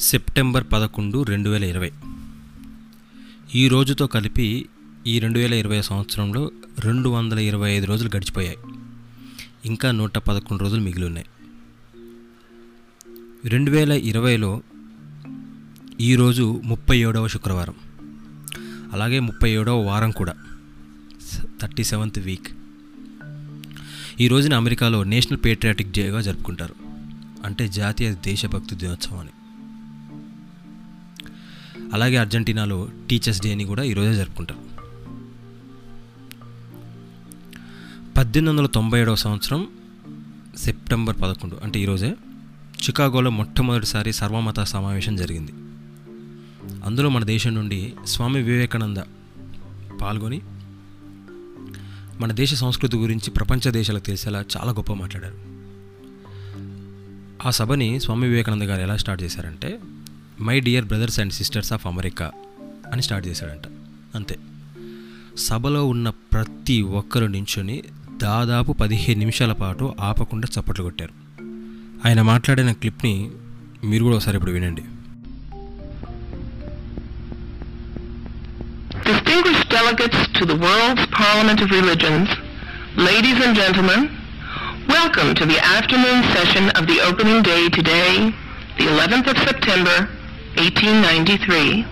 September పదకొండు రెండు వేల ఇరవై. ఈ రోజుతో కలిపి ఈ రెండు వేల ఇరవై సంవత్సరంలో రెండు వందల ఇరవై ఐదు రోజులు గడిచిపోయాయి. ఇంకా నూట పదకొండు రోజులు మిగిలి ఉన్నాయి. రెండు వేల ఇరవైలో ఈరోజు ముప్పై ఏడవ శుక్రవారం. అలాగే ముప్పై ఏడవ వారం కూడా. Thirty seventh week. ఈ రోజున అమెరికాలో నేషనల్ పేట్రియాటిక్ డేగా జరుపుకుంటారు. అంటే జాతీయ దేశభక్తి దినోత్సవం అని. అలాగే అర్జెంటీనాలో టీచర్స్ డే అని కూడా ఈరోజే జరుపుకుంటారు. పద్దెనిమిది వందల తొంభై ఏడవ సంవత్సరం సెప్టెంబర్ పదకొండు అంటే ఈరోజే చికాగోలో మొట్టమొదటిసారి సర్వమత సమావేశం జరిగింది. అందులో మన దేశం నుండి స్వామి వివేకానంద పాల్గొని మన దేశ సంస్కృతి గురించి ప్రపంచ దేశాలకు తెలిసేలా చాలా గొప్ప మాట్లాడారు. ఆ సభని స్వామి వివేకానంద గారు ఎలా స్టార్ట్ చేశారంటే my dear brothers and sisters of America అని స్టార్ట్ చేశాడంట అంతే సభలో ఉన్న ప్రతి ఒక్కరు నించుని దాదాపు పదిహేను నిమిషాల పాటు ఆపకుండా చప్పట్లు కొట్టారు ఆయన మాట్లాడిన క్లిప్ని మీరు కూడా ఒకసారి ఇప్పుడు వినండి Distinguished delegates to the World's Parliament of Religions, ladies and gentlemen, welcome to the afternoon session of the opening day today, the 11th of September, 1893.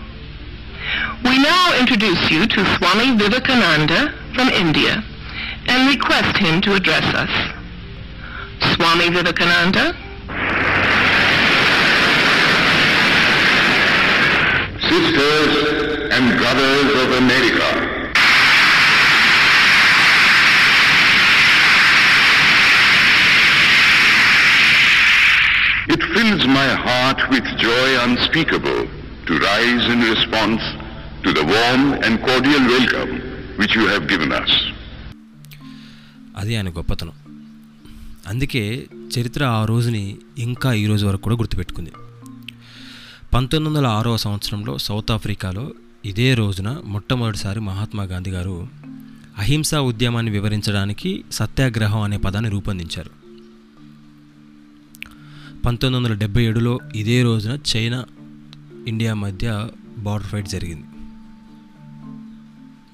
We now introduce you to Swami Vivekananda from India and request him to address us. Swami Vivekananda, sisters and brothers of America. Heart with joy unspeakable to rise in response to the warm and cordial welcome which you have given us. అది ఆయన గొప్పతనం. అందుకే చరిత్ర ఆ రోజుని ఇంకా ఈ రోజు వరకు కూడా గుర్తుపెట్టుకుంది. పంతొమ్మిది వందల ఆరవ సంవత్సరంలో సౌత్ ఆఫ్రికాలో ఇదే రోజున మొట్టమొదటిసారి మహాత్మా గాంధీ గారు అహింసా ఉద్యమాన్ని వివరించడానికి సత్యాగ్రహం అనే పదాన్ని రూపొందించారు. పంతొమ్మిది వందల డెబ్బై ఏడులో ఇదే రోజున చైనా ఇండియా మధ్య బార్డర్ ఫైట్ జరిగింది.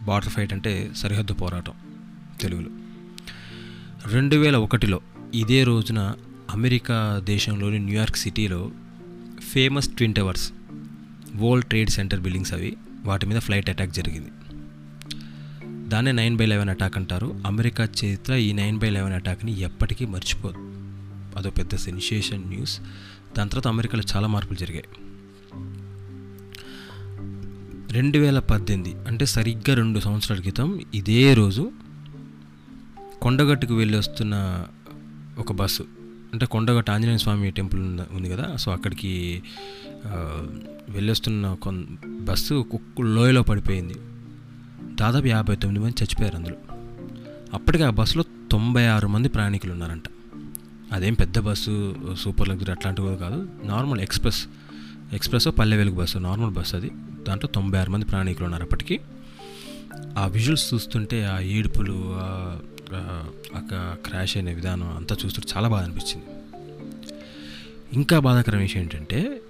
బార్డర్ ఫైట్ అంటే సరిహద్దు పోరాటం తెలుగులో. రెండు వేల ఒకటిలో ఇదే రోజున అమెరికా దేశంలోని న్యూయార్క్ సిటీలో famous twin towers world trade centre buildings అవి వాటి మీద ఫ్లైట్ అటాక్ జరిగింది. దాన్నే నైన్ బై లెవెన్ అటాక్ అంటారు. అమెరికా చరిత్ర ఈ నైన్ బై లెవెన్ అటాక్ని ఎప్పటికీ మర్చిపోదు. అదో పెద్ద సెన్సేషన్ న్యూస్. దాని తర్వాత అమెరికాలో చాలా మార్పులు జరిగాయి. రెండు వేల పద్దెనిమిది అంటే సరిగ్గా రెండు సంవత్సరాల క్రితం ఇదే రోజు కొండగట్టుకు వెళ్ళి వస్తున్న ఒక బస్సు. అంటే కొండగట్టు ఆంజనేయ స్వామి టెంపుల్ ఉంది కదా? సో అక్కడికి వెళ్ళొస్తున్న కొన్ బస్సు కుక్కు లోయలో పడిపోయింది. దాదాపు యాభై తొమ్మిది మంది చచ్చిపోయారు అందులో. అప్పటికి ఆ బస్సులో తొంభై ఆరు మంది ప్రయాణికులు ఉన్నారంట. అదేం పెద్ద బస్సు సూపర్ లగ్జరీ అట్లాంటివి కూడా కాదు. Normal express express Palle Velugu bus normal bus అది. దాంట్లో తొంభై ఆరు మంది ప్రయాణికులు ఉన్నారు అప్పటికి. ఆ విజువల్స్ చూస్తుంటే ఆ ఏడుపులు ఆ క్రాష్ అయిన విధానం అంతా చూస్తుంటే చాలా బాధ అనిపించింది. ఇంకా బాధాకరం విషయం ఏంటంటే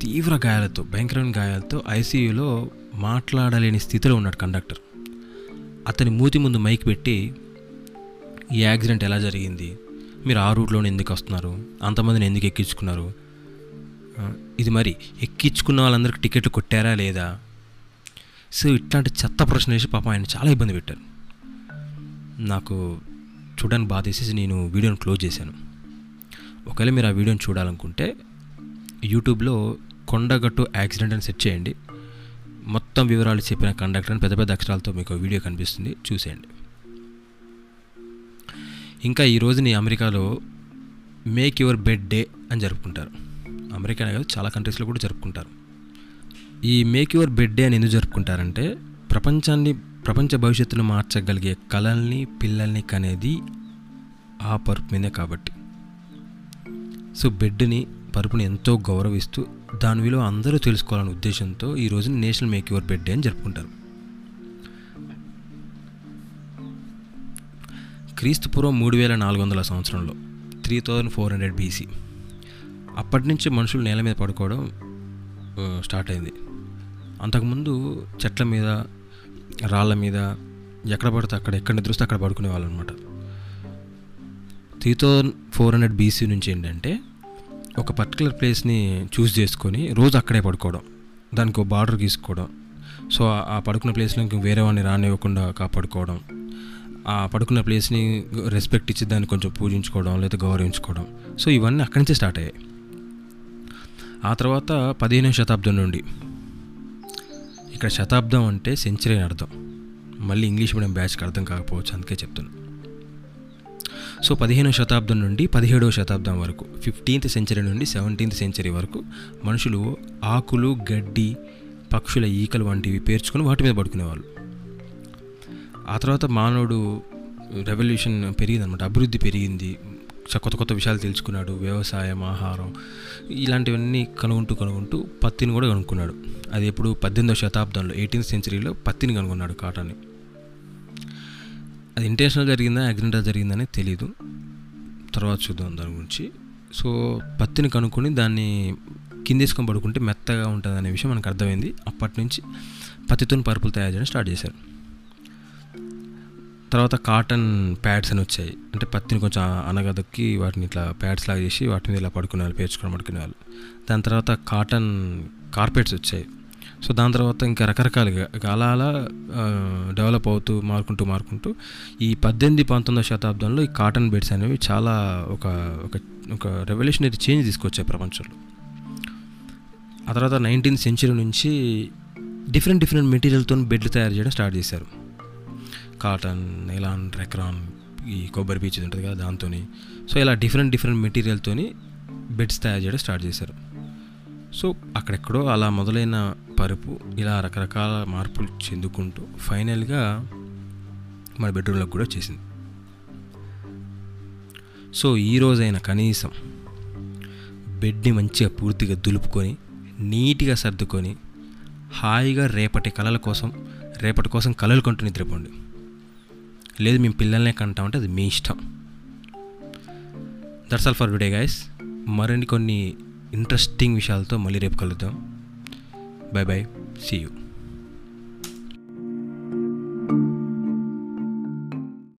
తీవ్ర గాయాలతో భయంకరమైన గాయాలతో ఐసీయూలో మాట్లాడలేని స్థితిలో ఉన్నాడు కండక్టర్. అతని మూతి ముందు మైక్ పెట్టి ఈ యాక్సిడెంట్ ఎలా జరిగింది? మీరు ఆ రూట్లోనే ఎందుకు వస్తున్నారు? అంతమందిని ఎందుకు ఎక్కించుకున్నారు? ఇది మరి ఎక్కించుకున్న వాళ్ళందరికీ టికెట్లు కొట్టారా లేదా? సో ఇట్లాంటి చెత్త ప్రశ్న వేసి పాపం ఆయన చాలా ఇబ్బంది పెట్టారు. నాకు చూడడానికి బాధ వేసేసి నేను వీడియోని క్లోజ్ చేశాను. ఒకవేళ మీరు ఆ వీడియోని చూడాలనుకుంటే యూట్యూబ్లో కొండగట్టు యాక్సిడెంట్ అని సెర్చ్ చేయండి. మొత్తం వివరాలు చెప్పిన కండక్టర్ అని పెద్ద పెద్ద అక్షరాలతో మీకు వీడియో కనిపిస్తుంది. చూసేయండి. ఇంకా ఈ రోజుని అమెరికాలో మేక్ యువర్ బెడ్ డే అని జరుపుకుంటారు. అమెరికానే కాదు చాలా కంట్రీస్లో కూడా జరుపుకుంటారు. ఈ మేక్ యువర్ బెడ్ డే అని ఎందుకు జరుపుకుంటారంటే ప్రపంచాన్ని ప్రపంచ భవిష్యత్తును మార్చగలిగే కళల్ని పిల్లల్ని కనేది ఆ పరుపు మీదే కాబట్టి. సో బెడ్ని పరుపుని ఎంతో గౌరవిస్తూ దాని విలువ అందరూ తెలుసుకోవాలనే ఉద్దేశంతో ఈ రోజున national make your bed day అని జరుపుకుంటారు. క్రీస్తు పూర్వం మూడు వేల నాలుగు వందల సంవత్సరంలో three thousand four hundred BC అప్పటి నుంచి మనుషులు నేల మీద పడుకోవడం స్టార్ట్ అయింది. అంతకుముందు చెట్ల మీద రాళ్ళ మీద ఎక్కడ పడితే అక్కడ ఎక్కడ నిద్రిస్తే అక్కడ పడుకునే వాళ్ళు అనమాట three thousand four hundred BC నుంచి ఏంటంటే ఒక పర్టికులర్ ప్లేస్ని చూస్ చేసుకొని రోజు అక్కడే పడుకోవడం దానికి ఒక బార్డర్ గీసుకోవడం. సో ఆ- ఆ పడుకున్న ప్లేస్లో ఇంక వేరే వాడిని రానివ్వకుండా కాపాడుకోవడం ఆ పడుకున్న ప్లేస్ని రెస్పెక్ట్ ఇచ్చి దాన్ని కొంచెం పూజించుకోవడం లేదా గౌరవించుకోవడం. సో ఇవన్నీ అక్కడి నుంచే స్టార్ట్ అయ్యాయి. ఆ తర్వాత పదిహేనవ శతాబ్దం నుండి. ఇక్కడ శతాబ్దం అంటే సెంచరీ అని అర్థం. మళ్ళీ ఇంగ్లీష్ మీడియం బ్యాచ్కి అర్థం కాకపోవచ్చు అందుకే చెప్తున్నాను సో పదిహేనవ శతాబ్దం నుండి పదిహేడవ శతాబ్దం వరకు ఫిఫ్టీన్త్ సెంచరీ నుండి సెవెంటీన్త్ సెంచరీ వరకు మనుషులు ఆకులు గడ్డి పక్షుల ఈకలు వంటివి పేర్చుకొని వాటి మీద పడుకునేవాళ్ళు. ఆ తర్వాత మానవుడు రెవల్యూషన్ పెరిగింది అనమాట అభివృద్ధి పెరిగింది. కొత్త కొత్త విషయాలు తెలుసుకున్నాడు. వ్యవసాయం ఆహారం ఇలాంటివన్నీ కనుగొంటూ కనుగొంటూ పత్తిని కూడా కనుక్కున్నాడు. అది ఎప్పుడు పద్దెనిమిదవ శతాబ్దంలో ఎయిటీన్త్ సెంచరీలో పత్తిని కనుగొన్నాడు కాటాన్ని. అది ఇంటర్నేషనల్ జరిగిందా యాక్సిడెంటల్ జరిగిందని తెలియదు తర్వాత చూద్దాం దాని గురించి. సో పత్తిని కనుక్కొని దాన్ని కిందేసుకొని పడుకుంటే మెత్తగా ఉంటుంది అనే విషయం మనకు అర్థమైంది. అప్పటి నుంచి పత్తితో పరుపులు తయారు చేయడం స్టార్ట్ చేశారు. తర్వాత కాటన్ ప్యాడ్స్ అని వచ్చాయి. అంటే పత్తిని కొంచెం అనగదొక్కి వాటిని ఇట్లా ప్యాడ్స్ లాగా చేసి వాటి మీద ఇలా పడుకునే వాళ్ళు పేర్చుకొని పడుకునే వాళ్ళు దాని తర్వాత కాటన్ కార్పెట్స్ వచ్చాయి. సో దాని తర్వాత ఇంకా రకరకాలుగా అలా అలా డెవలప్ అవుతూ మారుకుంటూ మారుకుంటూ ఈ పద్దెనిమిది పంతొమ్మిదవ శతాబ్దంలో ఈ కాటన్ బెడ్స్ అనేవి చాలా ఒక ఒక ఒక రెవల్యూషనరీ చేంజ్ తీసుకొచ్చాయి ప్రపంచంలో. ఆ తర్వాత నైన్టీన్త్ సెంచరీ నుంచి డిఫరెంట్ డిఫరెంట్ మెటీరియల్తో బెడ్లు తయారు చేయడం స్టార్ట్ చేశారు. కాటన్ నైలాన్ రెక్రాన్ ఈ కొబ్బరి పీచు ఉంటుంది కదా దాంతో సో ఇలా డిఫరెంట్ డిఫరెంట్ మెటీరియల్తోని బెడ్స్ తయారు చేయడం స్టార్ట్ చేశారు. సో అక్కడెక్కడో అలా మొదలైన పరుపు ఇలా రకరకాల మార్పులు చెందుకుంటూ ఫైనల్గా మన బెడ్రూమ్లోకి కూడా వచ్చేసింది. సో ఈ రోజైనా కనీసం బెడ్ని మంచిగా పూర్తిగా దులుపుకొని నీట్గా సర్దుకొని హాయిగా రేపటి కళల కోసం రేపటి కోసం కళలు కొంటూ నిద్రపోండి. లేదు మేము పిల్లల్నే కంటామంటే అది మీ ఇష్టం. That's all for today guys మరిన్ని కొన్ని ఇంట్రెస్టింగ్ విషయాలతో మళ్ళీ రేపు కలుద్దాం. By bye see you